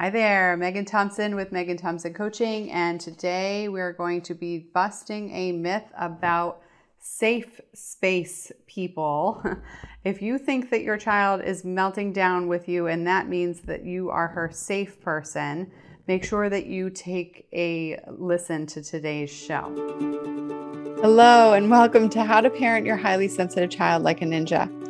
Hi there, Megan Thompson with Megan Thompson Coaching, and today we're going to be busting a myth about safe space people. if you think that your child is melting down with you and that means that you are her safe person, make sure that you take a listen to today's show. Hello, and welcome to How to Parent Your Highly Sensitive Child Like a Ninja.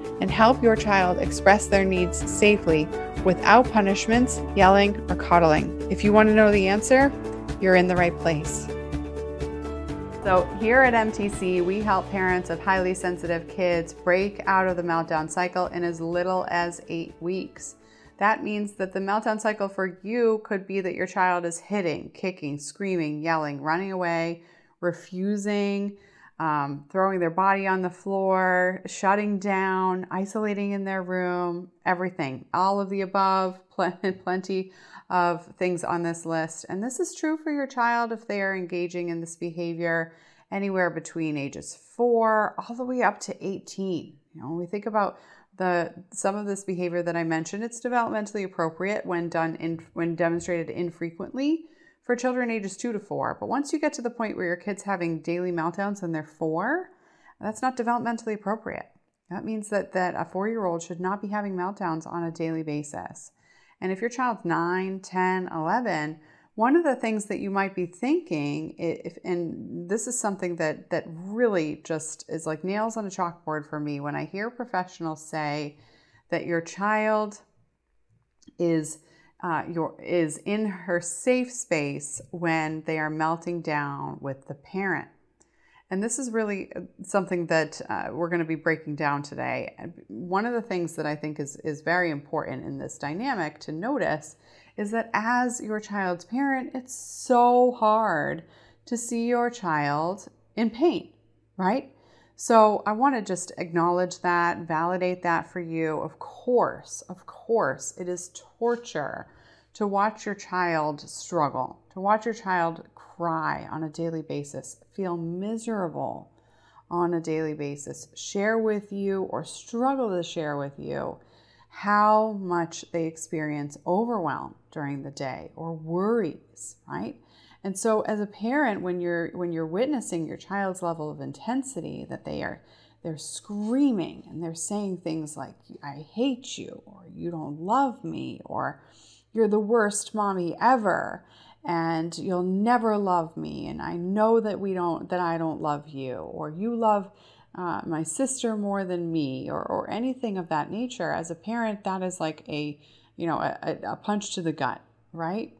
and help your child express their needs safely without punishments, yelling, or coddling. If you want to know the answer, you're in the right place. So, here at MTC, we help parents of highly sensitive kids break out of the meltdown cycle in as little as eight weeks. That means that the meltdown cycle for you could be that your child is hitting, kicking, screaming, yelling, running away, refusing, um, throwing their body on the floor, shutting down, isolating in their room, everything, all of the above, plenty of things on this list. And this is true for your child if they are engaging in this behavior anywhere between ages four all the way up to 18. You know, when we think about the some of this behavior that I mentioned, it's developmentally appropriate when done in when demonstrated infrequently for children ages two to four. But once you get to the point where your kid's having daily meltdowns and they're four, that's not developmentally appropriate. That means that, that a four year old should not be having meltdowns on a daily basis. And if your child's 9, 10, 11, one of the things that you might be thinking, if, and this is something that, that really just is like nails on a chalkboard for me, when I hear professionals say that your child is uh, your, is in her safe space when they are melting down with the parent. And this is really uh, something that uh, we're going to be breaking down today. One of the things that I think is, is very important in this dynamic to notice is that as your child's parent, it's so hard to see your child in pain, right? So I want to just acknowledge that, validate that for you. Of course, of course, it is torture to watch your child struggle, to watch your child cry on a daily basis, feel miserable on a daily basis, share with you or struggle to share with you how much they experience overwhelm during the day or worries, right? And so as a parent when you're when you're witnessing your child's level of intensity that they are they're screaming and they're saying things like I hate you or you don't love me or you're the worst mommy ever and you'll never love me and I know that we don't that I don't love you or you love uh, my sister more than me or, or anything of that nature. As a parent that is like a you know a, a punch to the gut right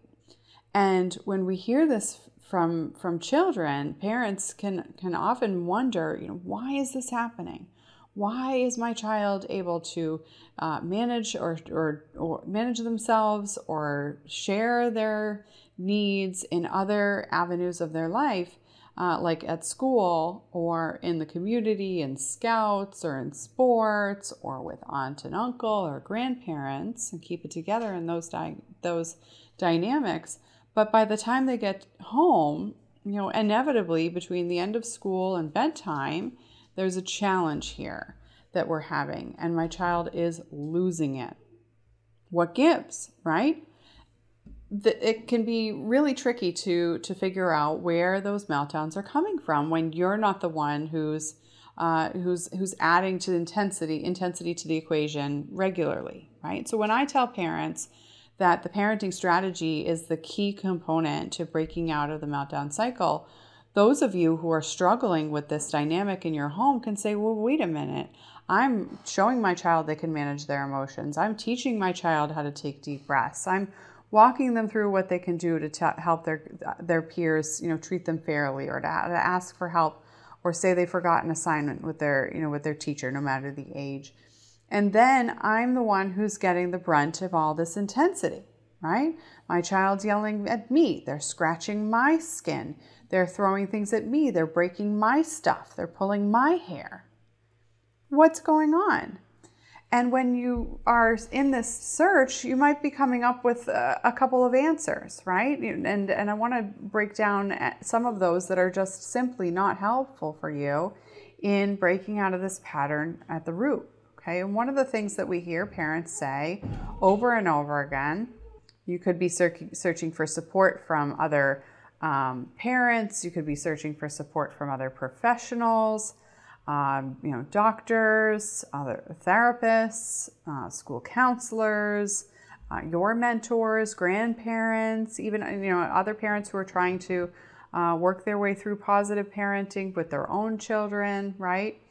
and when we hear this from from children, parents can can often wonder, you know, why is this happening? Why is my child able to uh, manage or, or or manage themselves or share their needs in other avenues of their life, uh, like at school or in the community, in scouts or in sports or with aunt and uncle or grandparents, and keep it together in those di- those dynamics? But by the time they get home, you know, inevitably between the end of school and bedtime, there's a challenge here that we're having, and my child is losing it. What gives, right? it can be really tricky to to figure out where those meltdowns are coming from when you're not the one who's uh, who's who's adding to the intensity intensity to the equation regularly, right? So when I tell parents that the parenting strategy is the key component to breaking out of the meltdown cycle, those of you who are struggling with this dynamic in your home can say, well, wait a minute. I'm showing my child they can manage their emotions. I'm teaching my child how to take deep breaths. I'm walking them through what they can do to t- help their their peers, you know, treat them fairly, or to, to ask for help, or say they forgot an assignment with their, you know, with their teacher, no matter the age. And then I'm the one who's getting the brunt of all this intensity, right? My child's yelling at me. They're scratching my skin. They're throwing things at me. They're breaking my stuff. They're pulling my hair. What's going on? And when you are in this search, you might be coming up with a, a couple of answers, right? And, and I want to break down eh, some of those that are just simply not helpful for you in breaking out of this pattern at the root. Okay, and one of the things that we hear parents say over and over again, you could be searching for support from other um, parents, you could be searching for support from other professionals, um, you know, doctors, other therapists, uh, school counselors, uh, your mentors, grandparents, even you know other parents who are trying to uh, work their way through positive parenting with their own children, right?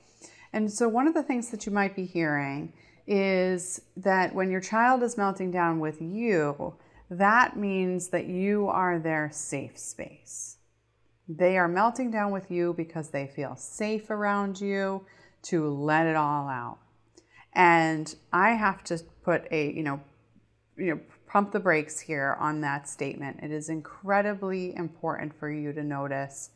And so, one of the things that you might be hearing is that when your child is melting down with you, that means that you are their safe space. They are melting down with you because they feel safe around you to let it all out. And I have to put a, you know, you know, pump the brakes here on that statement. It is incredibly important for you to notice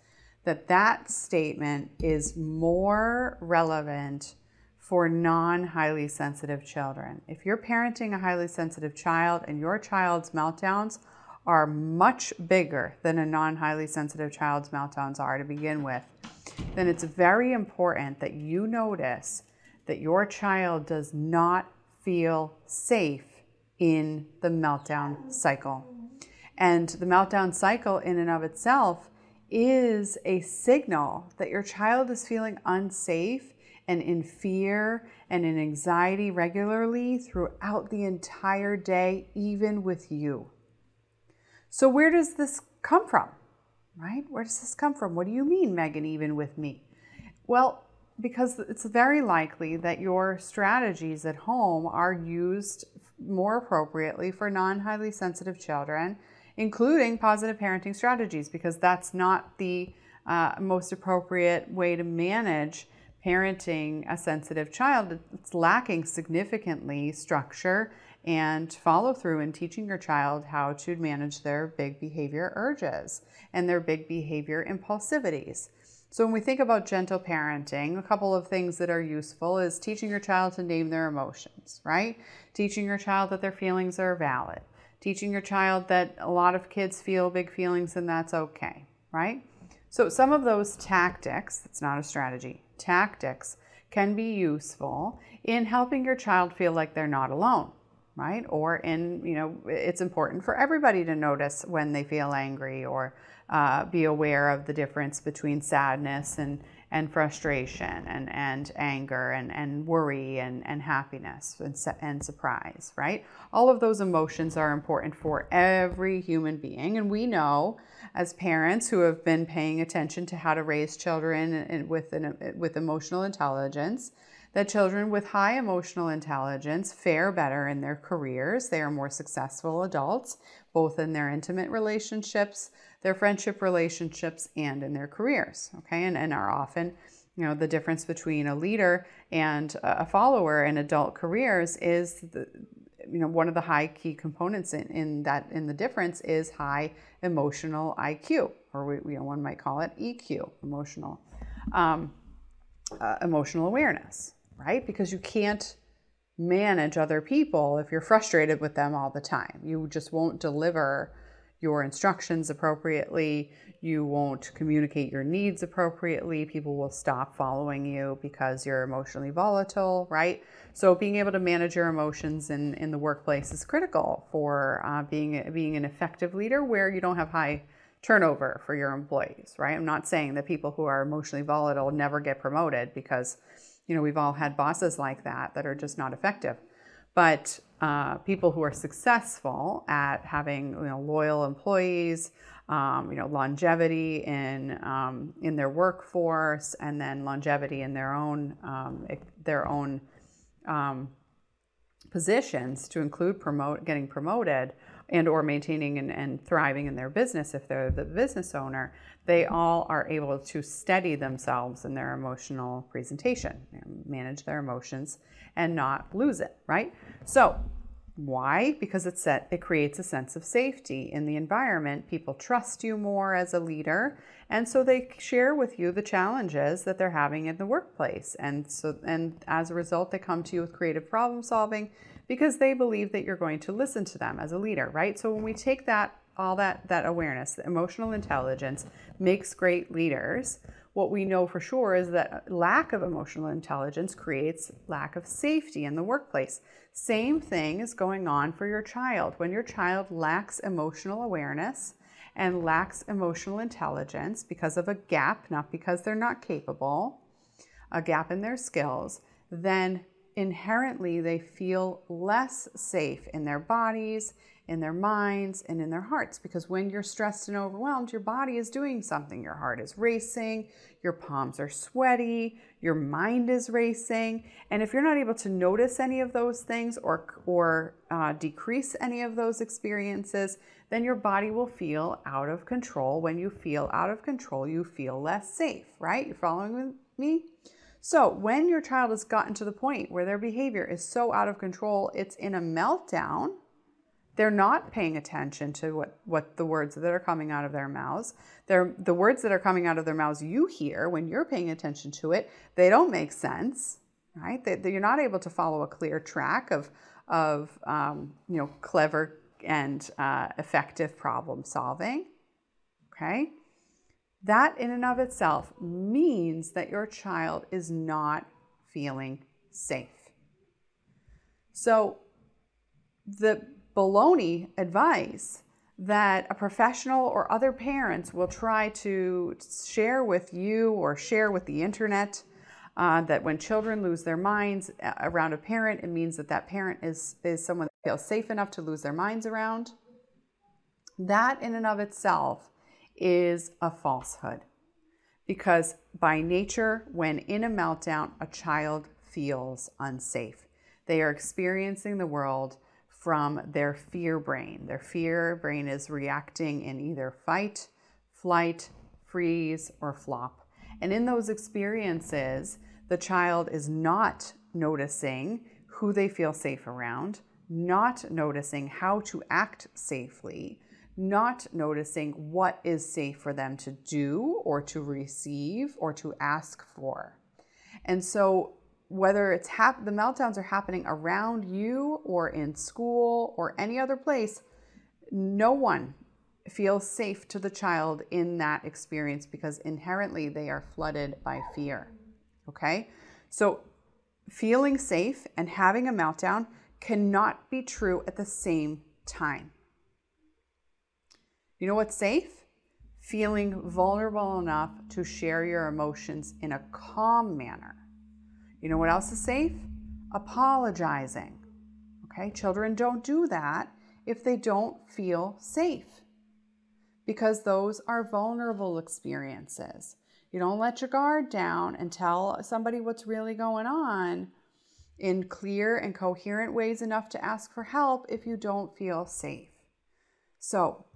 that that statement is more relevant for non highly sensitive children. If you're parenting a highly sensitive child and your child's meltdowns are much bigger than a non highly sensitive child's meltdowns are to begin with, then it's very important that you notice that your child does not feel safe in the meltdown cycle. And the meltdown cycle, in and of itself, is a signal that your child is feeling unsafe and in fear and in anxiety regularly throughout the entire day, even with you. So, where does this come from? Right? Where does this come from? What do you mean, Megan, even with me? Well, because it's very likely that your strategies at home are used more appropriately for non highly sensitive children including positive parenting strategies, because that's not the uh, most appropriate way to manage parenting a sensitive child. It's lacking significantly structure and follow through in teaching your child how to manage their big behavior urges and their big behavior impulsivities. So, when we think about gentle parenting, a couple of things that are useful is teaching your child to name their emotions, right? Teaching your child that their feelings are valid teaching your child that a lot of kids feel big feelings and that's okay, right? So, some of those tactics, it's not a strategy, tactics can be useful in helping your child feel like they're not alone, right? Or in, you know, it's important for everybody to notice when they feel angry or uh, be aware of the difference between sadness and and frustration and, and anger and, and worry and, and happiness and, and surprise, right? All of those emotions are important for every human being. And we know as parents who have been paying attention to how to raise children with, an, with emotional intelligence that children with high emotional intelligence fare better in their careers. They are more successful adults, both in their intimate relationships, their friendship relationships, and in their careers. Okay, and, and are often, you know, the difference between a leader and a follower in adult careers is the, you know one of the high key components in, in that in the difference is high emotional IQ or we, you know one might call it EQ emotional um, uh, emotional awareness right? Because you can't manage other people if you're frustrated with them all the time. You just won't deliver your instructions appropriately. You won't communicate your needs appropriately. People will stop following you because you're emotionally volatile, right? So being able to manage your emotions in, in the workplace is critical for uh, being being an effective leader where you don't have high turnover for your employees, right? I'm not saying that people who are emotionally volatile never get promoted because you know, we've all had bosses like that that are just not effective. But uh, people who are successful at having you know, loyal employees, um, you know, longevity in um, in their workforce, and then longevity in their own um, their own um, positions to include promote getting promoted and or maintaining and, and thriving in their business if they're the business owner they all are able to steady themselves in their emotional presentation manage their emotions and not lose it right so Why? Because it set it creates a sense of safety in the environment. People trust you more as a leader, and so they share with you the challenges that they're having in the workplace. And so and as a result, they come to you with creative problem solving because they believe that you're going to listen to them as a leader, right? So when we take that all that that awareness, the emotional intelligence makes great leaders what we know for sure is that lack of emotional intelligence creates lack of safety in the workplace. Same thing is going on for your child. When your child lacks emotional awareness and lacks emotional intelligence because of a gap, not because they're not capable, a gap in their skills, then inherently they feel less safe in their bodies, in their minds, and in their hearts. Because when you're stressed and overwhelmed, your body is doing something. Your heart is racing, your palms are sweaty, your mind is racing. And if you're not able to notice any of those things or, or uh, decrease any of those experiences, then your body will feel out of control. When you feel out of control, you feel less safe, right? You're following me? So, when your child has gotten to the point where their behavior is so out of control, it's in a meltdown, they're not paying attention to what, what the words that are coming out of their mouths. They're, the words that are coming out of their mouths you hear when you're paying attention to it, they don't make sense, right? They, they, you're not able to follow a clear track of, of um, you know, clever and uh, effective problem solving, okay? That in and of itself means that your child is not feeling safe. So the baloney advice that a professional or other parents will try to share with you or share with the internet uh, that when children lose their minds uh, around a parent, it means that that parent is, is someone that feels safe enough to lose their minds around. That in and of itself is a falsehood. Because by nature, when in a meltdown, a child feels unsafe. They are experiencing the world from their fear brain. Their fear brain is reacting in either fight, flight, freeze, or flop. And in those experiences, the child is not noticing who they feel safe around, not noticing how to act safely, not noticing what is safe for them to do or to receive or to ask for. And so, whether it's hap- the meltdowns are happening around you or in school or any other place, no one feels safe to the child in that experience because inherently they are flooded by fear. Okay? So, feeling safe and having a meltdown cannot be true at the same time. You know what's safe? Feeling vulnerable enough to share your emotions in a calm manner. You know what else is safe? Apologizing. Okay, children don't do that if they don't feel safe because those are vulnerable experiences. You don't let your guard down and tell somebody what's really going on in clear and coherent ways enough to ask for help if you don't feel safe. So,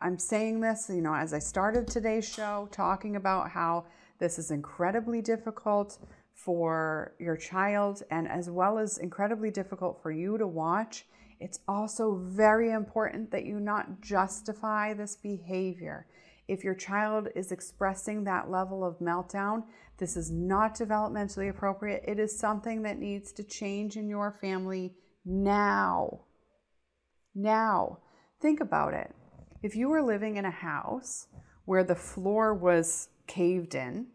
I'm saying this, you know, as I started today's show, talking about how this is incredibly difficult for your child and as well as incredibly difficult for you to watch. It's also very important that you not justify this behavior. If your child is expressing that level of meltdown, this is not developmentally appropriate. It is something that needs to change in your family now. Now, think about it if you were living in a house where the floor was caved in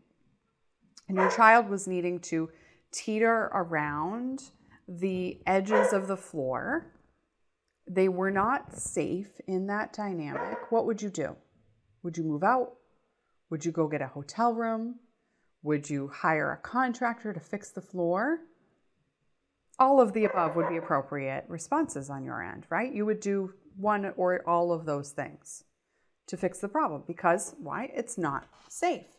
and your child was needing to teeter around the edges of the floor, they were not safe in that dynamic, what would you do? Would you move out? Would you go get a hotel room? Would you hire a contractor to fix the floor? All of the above would be appropriate responses on your end, right? You would do one or all of those things to fix the problem because why? It's not safe.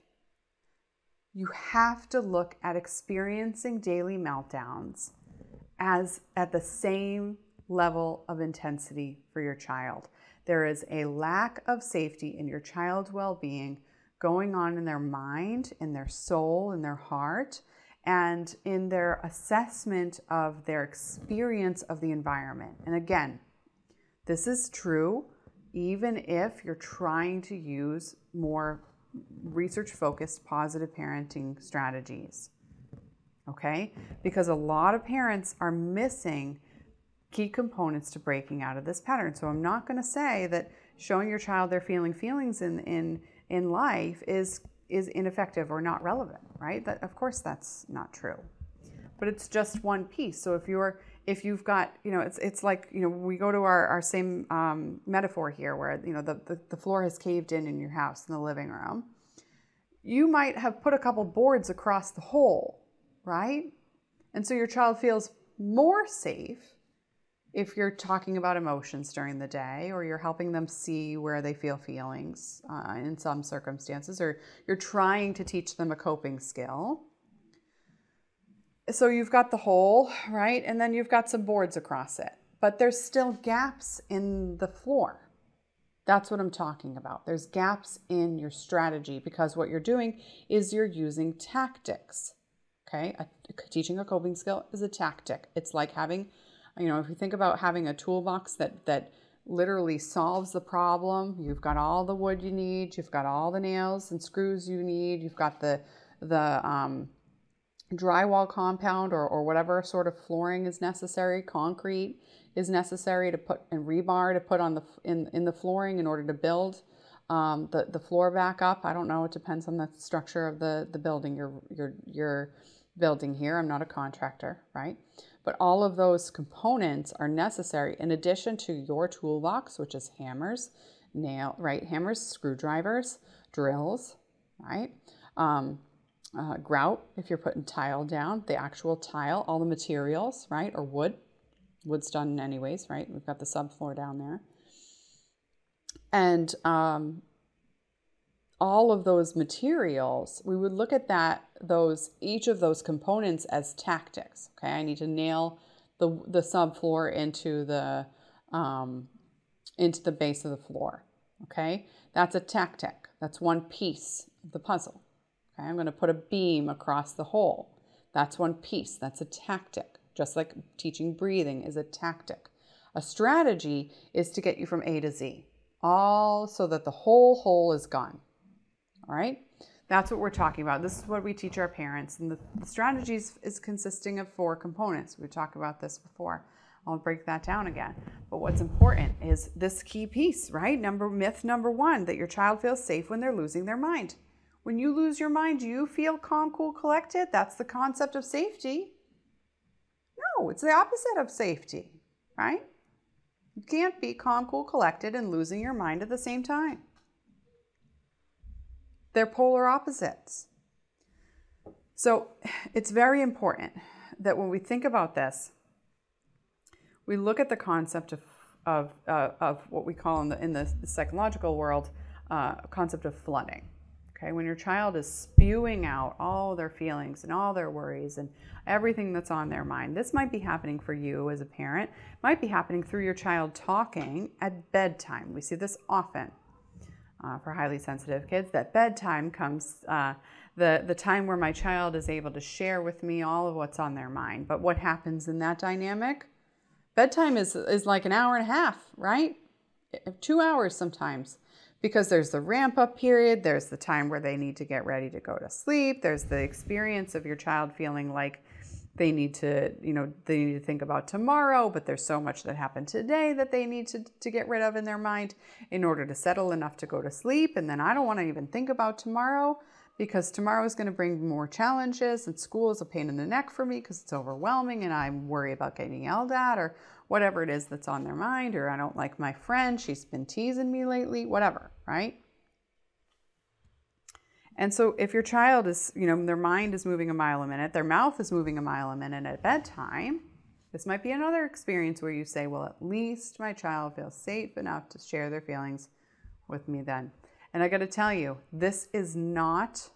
You have to look at experiencing daily meltdowns as at the same level of intensity for your child. There is a lack of safety in your child's well being going on in their mind, in their soul, in their heart. and in their assessment of their experience of the environment. And again, this is true even if you're trying to use more research focused positive parenting strategies. Okay? Because a lot of parents are missing key components to breaking out of this pattern. So I'm not going to say that showing your child they're feeling feelings in in in life is is ineffective or not relevant, right? That of course that's not true. But it's just one piece. So if you're if you've got, you know, it's it's like, you know, we go to our, our same um, metaphor here where, you know, the, the, the floor has caved in in your house in the living room. You might have put a couple boards across the hole, right? And so your child feels more safe if you're talking about emotions during the day or you're helping them see where they feel feelings uh, in some circumstances or you're trying to teach them a coping skill so you've got the hole right? And then you've got some boards across it. But there's still gaps in the floor. That's what i'm talking about. There's gaps in your strategy because what you're doing is you're using tactics okay? A, teaching a coping skill is a tactic. It's like having you know, if you think about having a toolbox that that literally solves the problem, you've got all the wood you need, you've got all the nails and screws you need, you've got the the um, drywall compound or, or whatever sort of flooring is necessary, concrete is necessary to put and rebar to put on the in, in the flooring in order to build um, the, the floor back up. I don't know, it depends on the structure of the, the building you're, you're, you're building here. I'm not a contractor, right? But all of those components are necessary in addition to your toolbox, which is hammers, nail, right? Hammers, screwdrivers, drills, right? Um, uh, grout, if you're putting tile down, the actual tile, all the materials, right? Or wood. Wood's done anyways, right? We've got the subfloor down there. And um, all of those materials, we would look at that those each of those components as tactics. Okay, I need to nail the the subfloor into the um, into the base of the floor. Okay, that's a tactic. That's one piece of the puzzle. I'm going to put a beam across the hole. That's one piece. That's a tactic. Just like teaching breathing is a tactic. A strategy is to get you from A to Z, all so that the whole hole is gone. All right? That's what we're talking about. This is what we teach our parents. And the, the strategies is consisting of four components. We talked about this before. I'll break that down again. But what's important is this key piece, right? Number myth number one that your child feels safe when they're losing their mind. When you lose your mind, do you feel calm, cool, collected. That's the concept of safety. No, it's the opposite of safety, right? You can't be calm, cool, collected and losing your mind at the same time. They're polar opposites. So it's very important that when we think about this, we look at the concept of, of, uh, of what we call in the, in the psychological world uh, concept of flooding. Okay, when your child is spewing out all their feelings and all their worries and everything that's on their mind, this might be happening for you as a parent, might be happening through your child talking at bedtime. We see this often uh, for highly sensitive kids that bedtime comes uh, the, the time where my child is able to share with me all of what's on their mind. But what happens in that dynamic? Bedtime is, is like an hour and a half, right? Two hours sometimes. Because there's the ramp up period, there's the time where they need to get ready to go to sleep, there's the experience of your child feeling like they need to you know they need to think about tomorrow but there's so much that happened today that they need to, to get rid of in their mind in order to settle enough to go to sleep. And then i don't want to even think about tomorrow because tomorrow is going to bring more challenges and school is a pain in the neck for me because it's overwhelming and i worry about getting yelled at or whatever it is that's on their mind or i don't like my friend she's been teasing me lately whatever right and so if your child is, you know, their mind is moving a mile a minute, their mouth is moving a mile a minute at bedtime, this might be another experience where you say, well, at least my child feels safe enough to share their feelings with me then. And I got to tell you, this is not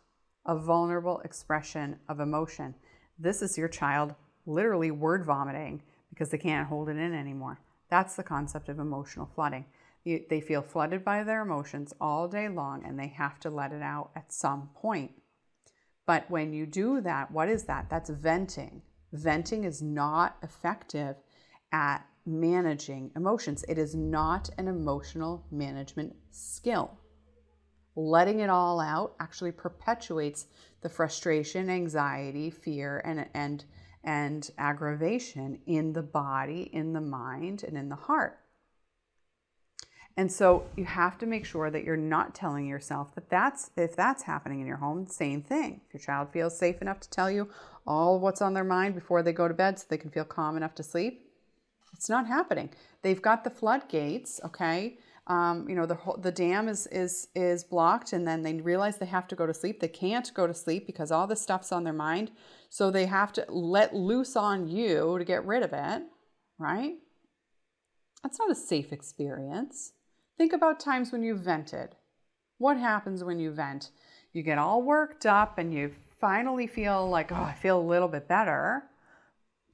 a vulnerable expression of emotion. This is your child literally word vomiting because they can't hold it in anymore. That's the concept of emotional flooding. They feel flooded by their emotions all day long and they have to let it out at some point. But when you do that, what is that? That's venting. Venting is not effective at managing emotions. It is not an emotional management skill. Letting it all out actually perpetuates the frustration, anxiety, fear, and, and, and aggravation in the body, in the mind, and in the heart. And so you have to make sure that you're not telling yourself that that's if that's happening in your home, same thing. If your child feels safe enough to tell you all what's on their mind before they go to bed so they can feel calm enough to sleep, it's not happening. They've got the floodgates, okay? Um, you know, the the dam is is is blocked, and then they realize they have to go to sleep. They can't go to sleep because all this stuff's on their mind, so they have to let loose on you to get rid of it, right? That's not a safe experience. Think about times when you vented. What happens when you vent? You get all worked up and you finally feel like, oh, I feel a little bit better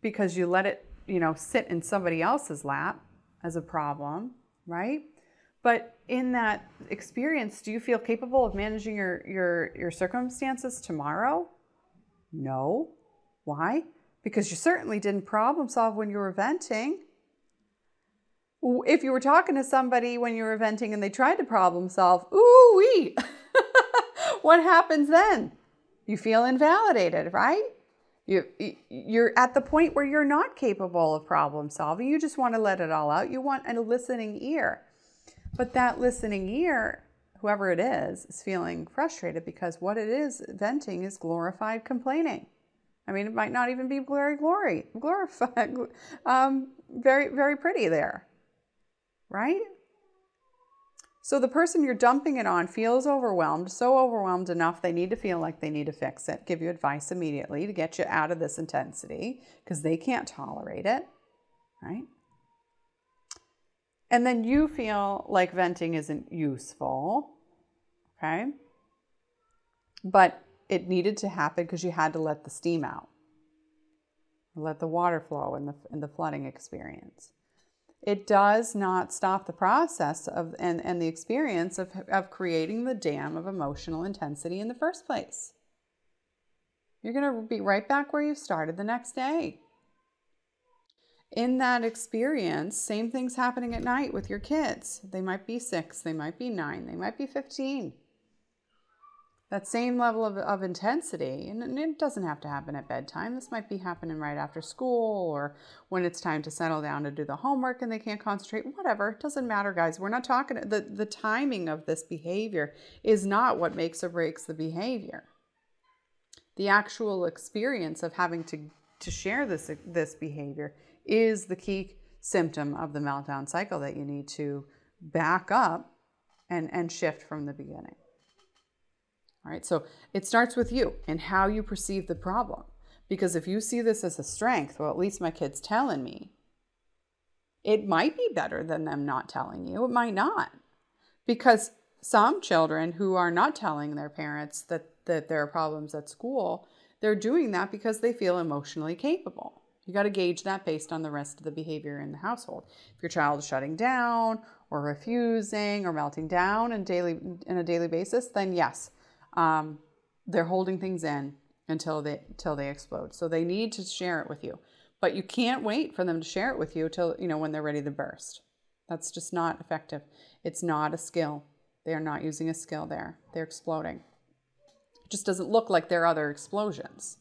because you let it, you know, sit in somebody else's lap as a problem, right? But in that experience, do you feel capable of managing your your your circumstances tomorrow? No. Why? Because you certainly didn't problem solve when you were venting if you were talking to somebody when you were venting and they tried to problem solve, ooh wee, what happens then? You feel invalidated, right? You, you're at the point where you're not capable of problem solving. You just want to let it all out. You want a listening ear. But that listening ear, whoever it is, is feeling frustrated because what it is venting is glorified complaining. I mean, it might not even be glory, glory, glorified, um, very, very pretty there right? So the person you're dumping it on feels overwhelmed, so overwhelmed enough they need to feel like they need to fix it, give you advice immediately to get you out of this intensity because they can't tolerate it, right? And then you feel like venting isn't useful, okay? But it needed to happen because you had to let the steam out, let the water flow in the, in the flooding experience it does not stop the process of and, and the experience of, of creating the dam of emotional intensity in the first place. You're going to be right back where you started the next day. In that experience, same things happening at night with your kids. They might be six, they might be nine, they might be 15 that same level of, of intensity. And it doesn't have to happen at bedtime. This might be happening right after school or when it's time to settle down to do the homework and they can't concentrate. Whatever. It doesn't matter, guys. We're not talking, the, the timing of this behavior is not what makes or breaks the behavior. The actual experience of having to, to share this, this behavior is the key symptom of the meltdown cycle that you need to back up and, and shift from the beginning. All right, so it starts with you and how you perceive the problem. Because if you see this as a strength, well, at least my kid's telling me, it might be better than them not telling you. It might not. Because some children who are not telling their parents that, that there are problems at school, they're doing that because they feel emotionally capable. You got to gauge that based on the rest of the behavior in the household. If your child is shutting down or refusing or melting down in daily in a daily basis, then yes, um, they're holding things in until they until they explode. So they need to share it with you, but you can't wait for them to share it with you till you know when they're ready to burst. That's just not effective. It's not a skill. They are not using a skill there. They're exploding. It just doesn't look like there are other explosions,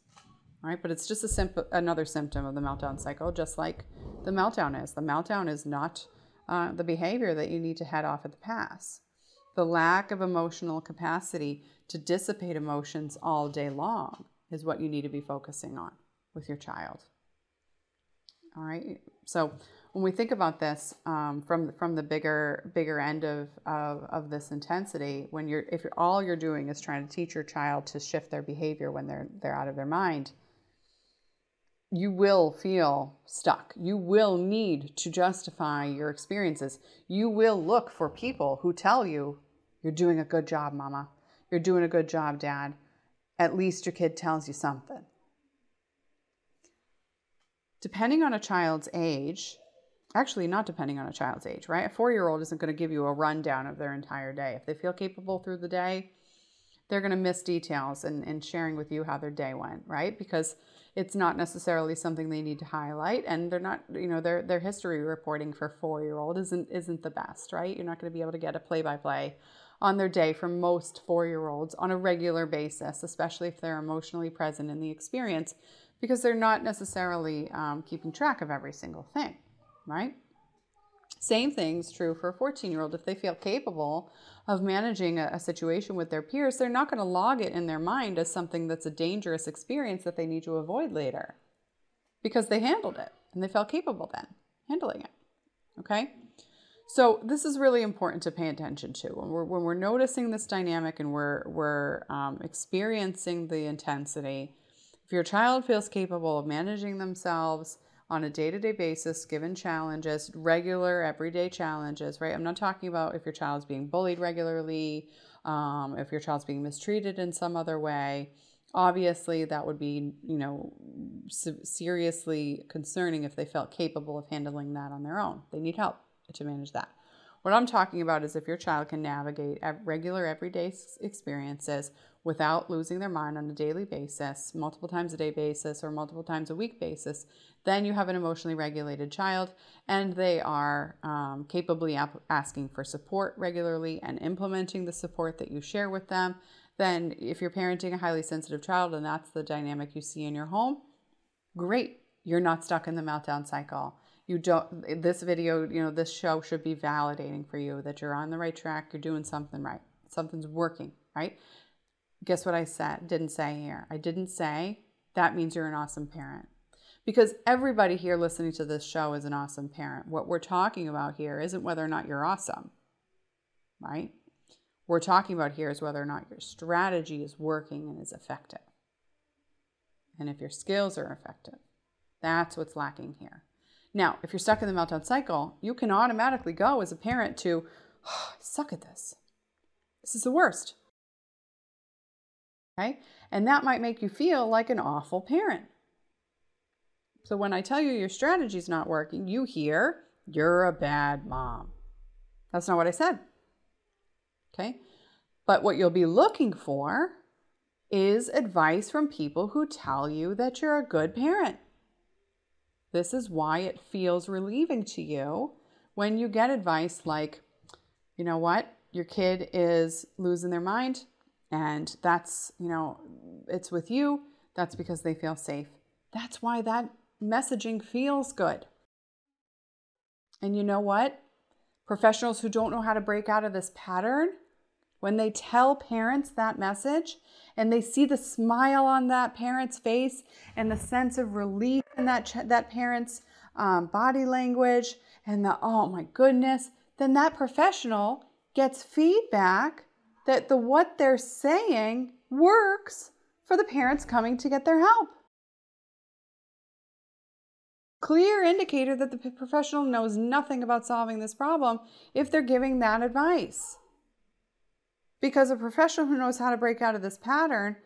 right? But it's just a simp- another symptom of the meltdown cycle, just like the meltdown is. The meltdown is not uh, the behavior that you need to head off at the pass. The lack of emotional capacity to dissipate emotions all day long is what you need to be focusing on with your child. All right. So when we think about this um, from from the bigger bigger end of, of of this intensity, when you're if you're, all you're doing is trying to teach your child to shift their behavior when they're they're out of their mind, you will feel stuck. You will need to justify your experiences. You will look for people who tell you you're doing a good job, mama. You're doing a good job, dad. At least your kid tells you something. Depending on a child's age, actually, not depending on a child's age, right? A four year old isn't going to give you a rundown of their entire day. If they feel capable through the day, they're going to miss details and, and sharing with you how their day went, right? Because it's not necessarily something they need to highlight and they're not you know their their history reporting for four year old isn't isn't the best right? You're not going to be able to get a play by play on their day from most four year olds on a regular basis especially if they're emotionally present in the experience because they're not necessarily um, keeping track of every single thing right same thing's true for a 14 year old. If they feel capable of managing a, a situation with their peers, they're not going to log it in their mind as something that's a dangerous experience that they need to avoid later because they handled it and they felt capable then handling it. Okay? So this is really important to pay attention to when we're, when we're noticing this dynamic and we're, we're um, experiencing the intensity. If your child feels capable of managing themselves, on a day to day basis, given challenges, regular, everyday challenges, right? I'm not talking about if your child's being bullied regularly, um, if your child's being mistreated in some other way. Obviously, that would be, you know, seriously concerning if they felt capable of handling that on their own. They need help to manage that. What I'm talking about is if your child can navigate regular, everyday experiences without losing their mind on a daily basis, multiple times a day basis, or multiple times a week basis, then you have an emotionally regulated child and they are um, capably ap- asking for support regularly and implementing the support that you share with them. Then, if you're parenting a highly sensitive child and that's the dynamic you see in your home, great. You're not stuck in the meltdown cycle. You don't, this video, you know, this show should be validating for you that you're on the right track, you're doing something right, something's working, right? Guess what I said? Didn't say here. I didn't say that means you're an awesome parent. Because everybody here listening to this show is an awesome parent. What we're talking about here isn't whether or not you're awesome, right? We're talking about here is whether or not your strategy is working and is effective. And if your skills are effective. That's what's lacking here. Now, if you're stuck in the meltdown cycle, you can automatically go as a parent to, oh, suck at this. This is the worst. Okay? And that might make you feel like an awful parent. So when I tell you your strategy's not working, you hear, you're a bad mom. That's not what I said. Okay? But what you'll be looking for is advice from people who tell you that you're a good parent. This is why it feels relieving to you when you get advice like, you know what, your kid is losing their mind and that's, you know, it's with you. That's because they feel safe. That's why that messaging feels good. And you know what? Professionals who don't know how to break out of this pattern, when they tell parents that message and they see the smile on that parent's face and the sense of relief in that, ch- that parent's um, body language and the, oh my goodness, then that professional gets feedback that the what they're saying works for the parents coming to get their help. Clear indicator that the professional knows nothing about solving this problem if they're giving that advice. Because a professional who knows how to break out of this pattern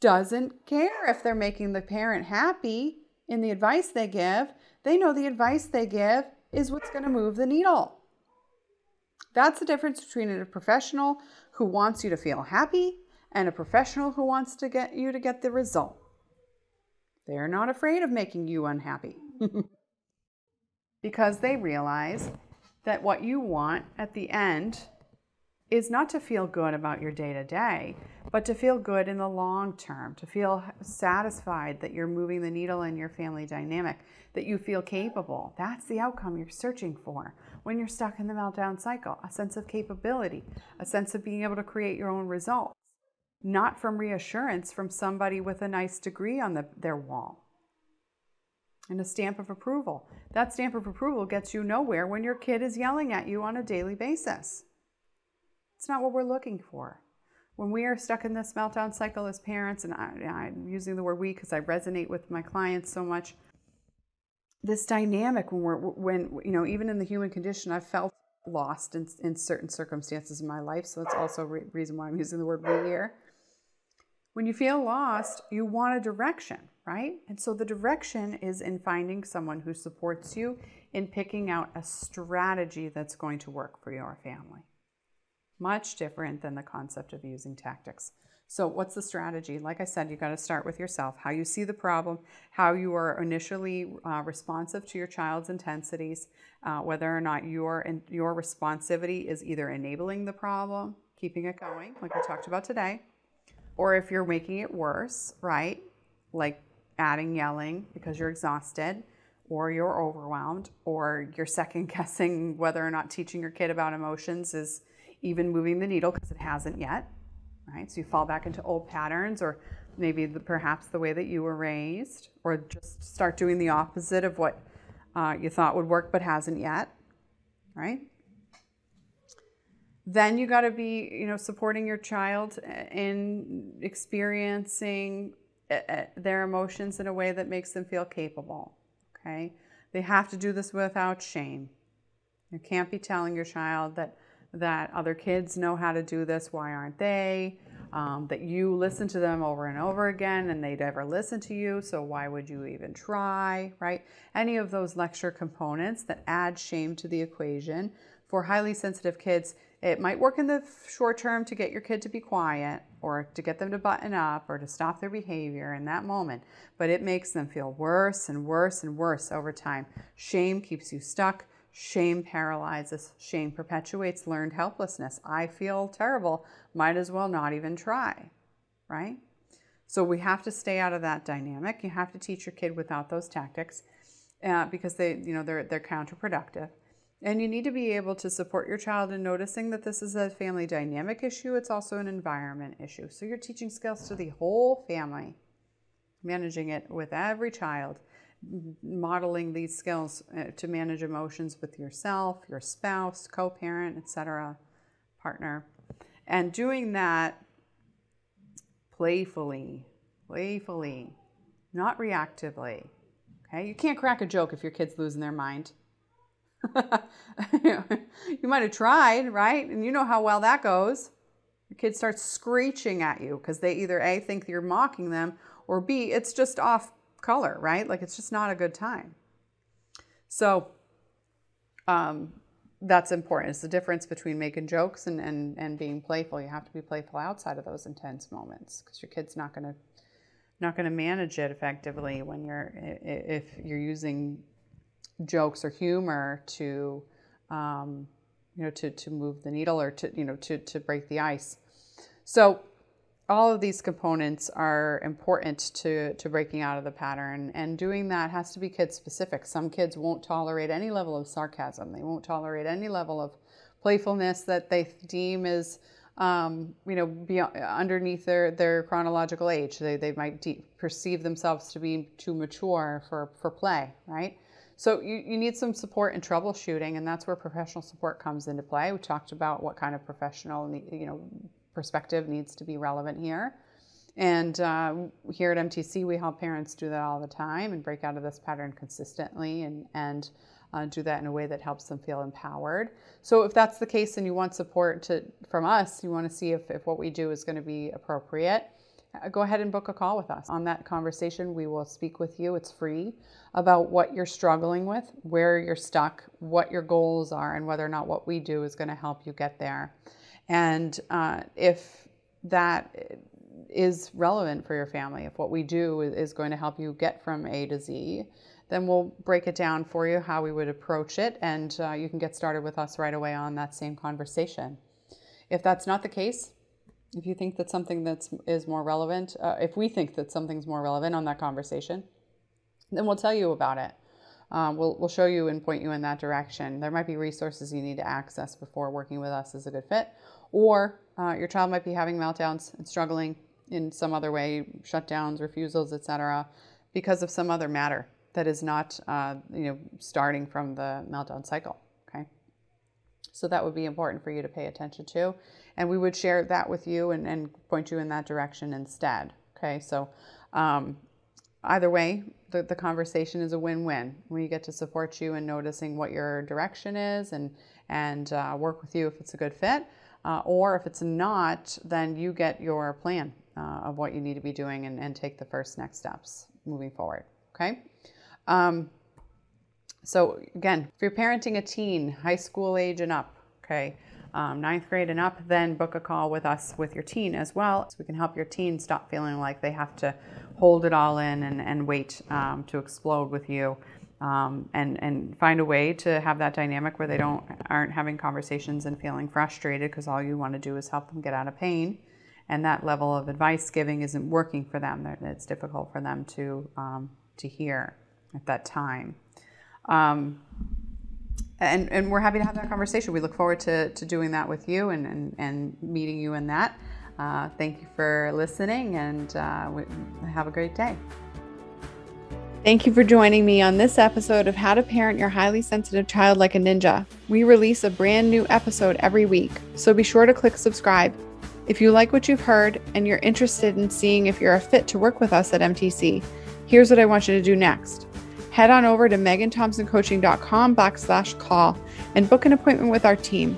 doesn't care if they're making the parent happy in the advice they give. They know the advice they give is what's going to move the needle. That's the difference between a professional who wants you to feel happy and a professional who wants to get you to get the result. They're not afraid of making you unhappy because they realize that what you want at the end is not to feel good about your day to day, but to feel good in the long term, to feel satisfied that you're moving the needle in your family dynamic, that you feel capable. That's the outcome you're searching for when you're stuck in the meltdown cycle a sense of capability, a sense of being able to create your own results, not from reassurance from somebody with a nice degree on the, their wall. And a stamp of approval. That stamp of approval gets you nowhere when your kid is yelling at you on a daily basis. It's not what we're looking for. When we are stuck in this meltdown cycle as parents, and I, am using the word we because I resonate with my clients so much, this dynamic when we're when you know even in the human condition i've felt lost in, in certain circumstances in my life so that's also a re- reason why i'm using the word we here. When you feel lost you want a direction right? And so the direction is in finding someone who supports you in picking out a strategy that's going to work for your family Much different than the concept of using tactics. So, what's the strategy? Like I said, you got to start with yourself how you see the problem, how you are initially uh, responsive to your child's intensities, uh, whether or not your, your responsivity is either enabling the problem, keeping it going, like we talked about today, or if you're making it worse, right? Like adding yelling because you're exhausted, or you're overwhelmed, or you're second guessing whether or not teaching your kid about emotions is even moving the needle because it hasn't yet right? So you fall back into old patterns or maybe the, perhaps the way that you were raised, or just start doing the opposite of what uh, you thought would work but hasn't yet, right? Then you got to be, you know, supporting your child in experiencing uh, uh, their emotions in a way that makes them feel capable. Okay, they have to do this without shame. You can't be telling your child that that other kids know how to do this, why aren't they? Um, that you listen to them over and over again and they never listen to you, so why would you even try, right? Any of those lecture components that add shame to the equation. For highly sensitive kids, it might work in the short term to get your kid to be quiet or to get them to button up or to stop their behavior in that moment, but it makes them feel worse and worse and worse over time. Shame keeps you stuck. Shame paralyzes. Shame perpetuates learned helplessness. I feel terrible. Might as well not even try, right? So we have to stay out of that dynamic. You have to teach your kid without those tactics uh, because they, you know, they're they're counterproductive. And you need to be able to support your child in noticing that this is a family dynamic issue. It's also an environment issue. So you're teaching skills to the whole family, managing it with every child modeling these skills uh, to manage emotions with yourself, your spouse, co-parent, etc., partner. And doing that playfully, playfully, not reactively. Okay? You can't crack a joke if your kid's losing their mind. you might have tried, right? And you know how well that goes. Your kid starts screeching at you because they either A, think you're mocking them, or B, it's just off color, right? Like it's just not a good time. So um, that's important. It's the difference between making jokes and, and, and being playful. You have to be playful outside of those intense moments because your kid's not going to not going to manage it effectively when you're if you're using jokes or humor to um, you know to, to move the needle or to you know to, to break the ice. So all of these components are important to, to breaking out of the pattern and doing that has to be kid specific some kids won't tolerate any level of sarcasm. They won't tolerate any level of playfulness that they deem is um, you know beyond, underneath their, their chronological age. They, they might de- perceive themselves to be too mature for, for play right? So you, you need some support and troubleshooting and that's where professional support comes into play. We talked about what kind of professional you know perspective needs to be relevant here. And uh, here at MTC, we help parents do that all the time and break out of this pattern consistently and, and uh, do that in a way that helps them feel empowered. So if that's the case and you want support to, from us, you want to see if, if what we do is going to be appropriate, uh, go ahead and book a call with us. On that conversation, we will speak with you. It's free about what you're struggling with, where you're stuck, what your goals are, and whether or not what we do is going to help you get there. And uh, if that is relevant for your family, if what we do is going to help you get from A to Z, then we'll break it down for you how we would approach it, and uh, you can get started with us right away on that same conversation. If that's not the case, if you think that something that's is more relevant, uh, if we think that something's more relevant on that conversation, then we'll tell you about it. Um, we'll, we'll show you and point you in that direction. There might be resources you need to access before working with us is a good fit, or uh, your child might be having meltdowns and struggling in some other way, shutdowns, refusals, etc., because of some other matter that is not, uh, you know, starting from the meltdown cycle. Okay, so that would be important for you to pay attention to, and we would share that with you and, and point you in that direction instead. Okay, so um, either way, the, the conversation is a win-win. We get to support you in noticing what your direction is and and uh, work with you if it's a good fit. Uh, or if it's not, then you get your plan uh, of what you need to be doing and, and, take the first next steps moving forward. Okay. Um, so again, if you're parenting a teen, high school age and up, okay, um, ninth grade and up, then book a call with us with your teen as well. So we can help your teen stop feeling like they have to hold it all in and, and wait um, to explode with you. Um, and and find a way to have that dynamic where they don't aren't having conversations and feeling frustrated because all you want to do is help them get out of pain, and that level of advice giving isn't working for them. It's difficult for them to um, to hear at that time. Um, and, and we're happy to have that conversation. We look forward to, to doing that with you and, and, and meeting you in that. Uh, thank you for listening and uh, have a great day. Thank you for joining me on this episode of How to Parent Your Highly Sensitive Child Like a Ninja. We release a brand new episode every week, so be sure to click subscribe. If you like what you've heard and you're interested in seeing if you're a fit to work with us at MTC, here's what I want you to do next head on over to meganthompsoncoaching.com backslash call and book an appointment with our team.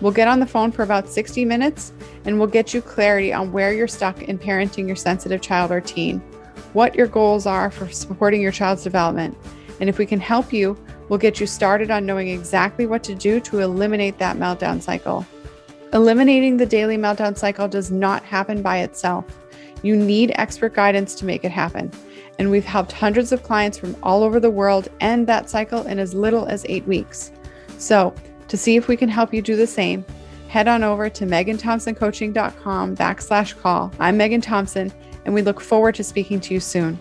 We'll get on the phone for about 60 minutes and we'll get you clarity on where you're stuck in parenting your sensitive child or teen, what your goals are for supporting your child's development. And if we can help you, we'll get you started on knowing exactly what to do to eliminate that meltdown cycle. Eliminating the daily meltdown cycle does not happen by itself. You need expert guidance to make it happen and we've helped hundreds of clients from all over the world end that cycle in as little as eight weeks. So, to see if we can help you do the same, head on over to meganthompsoncoaching.com backslash call. I'm Megan Thompson, and we look forward to speaking to you soon.